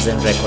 on Kanzen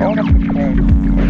nodig gekregen.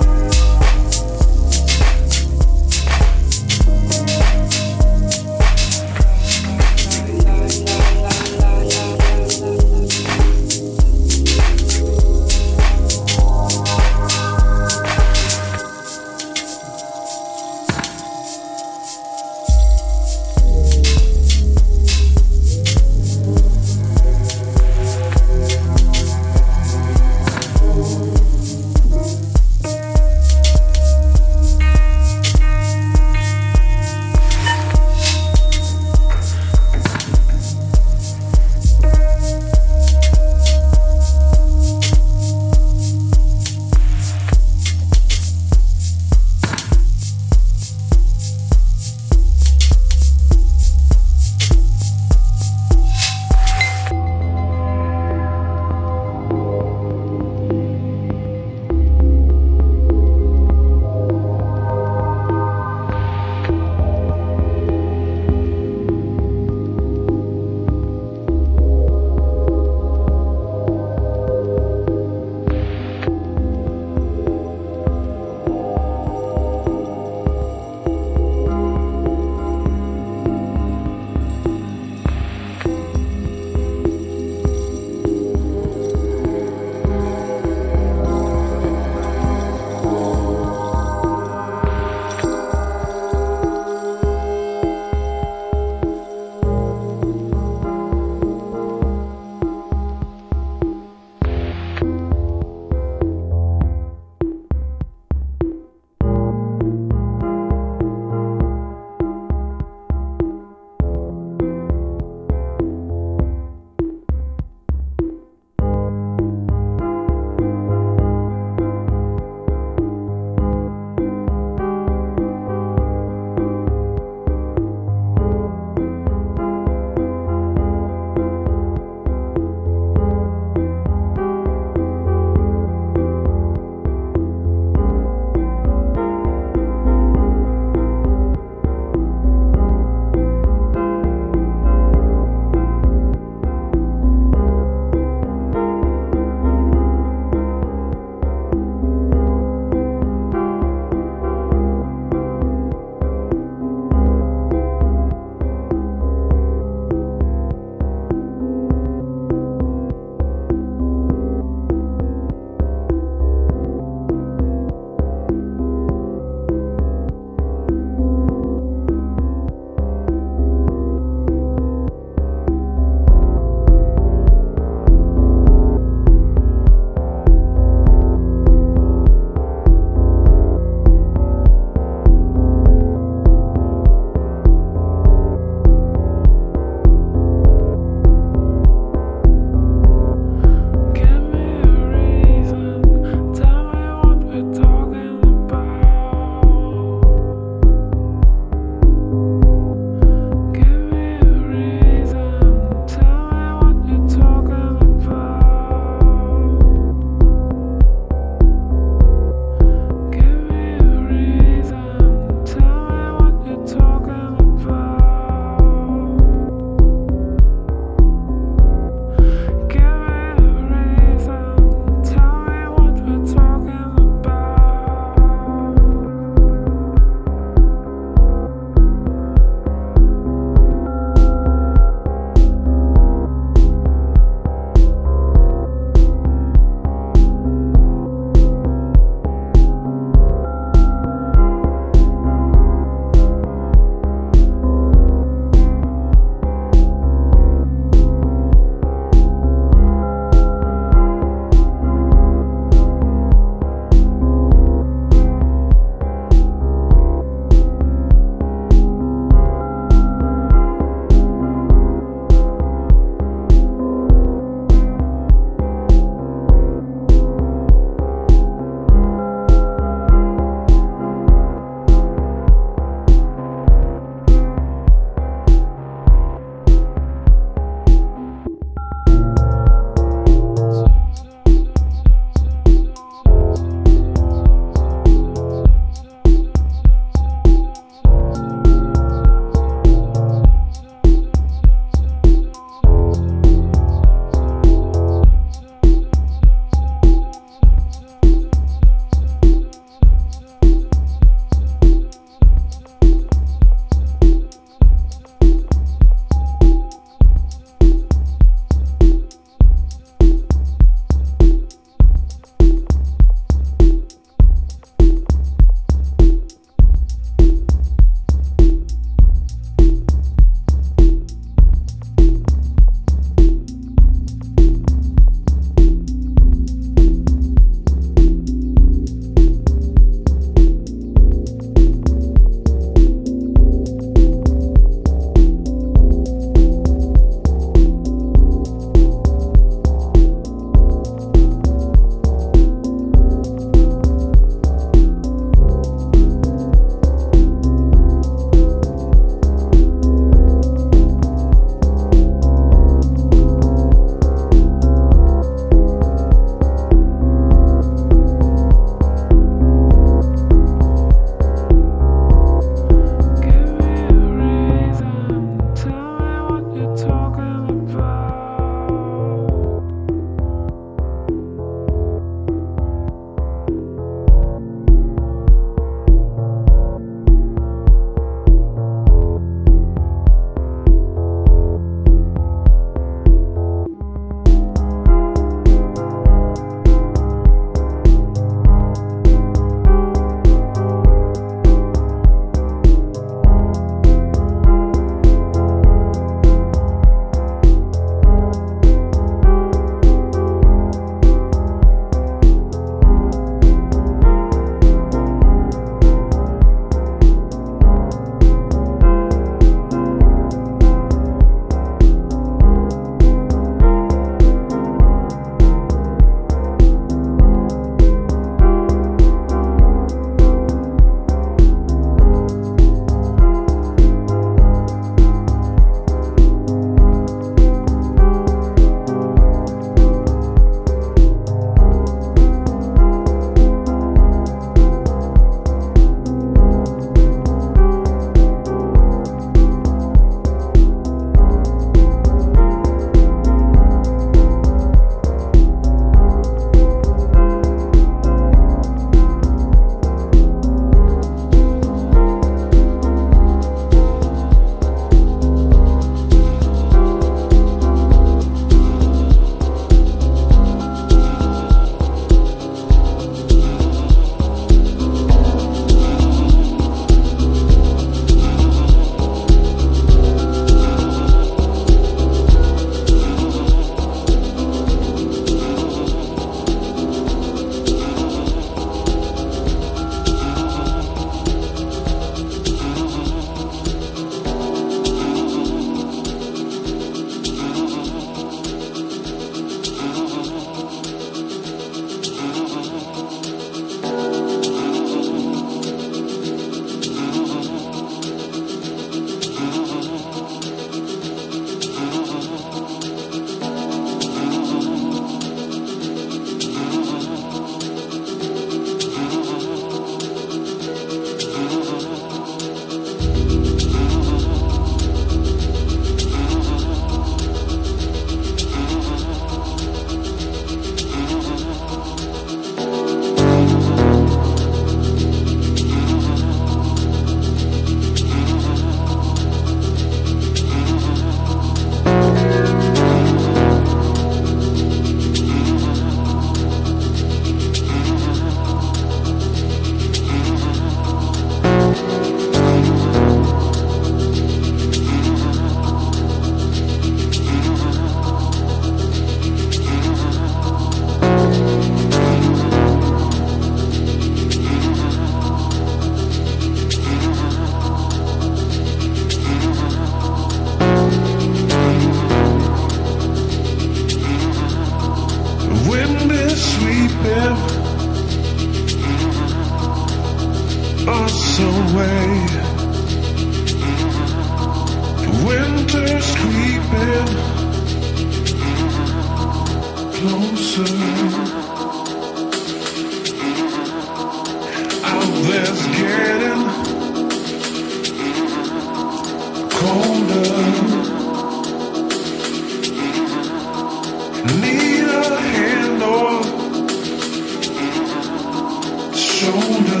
Shoulder.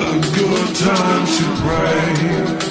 A good time to pray.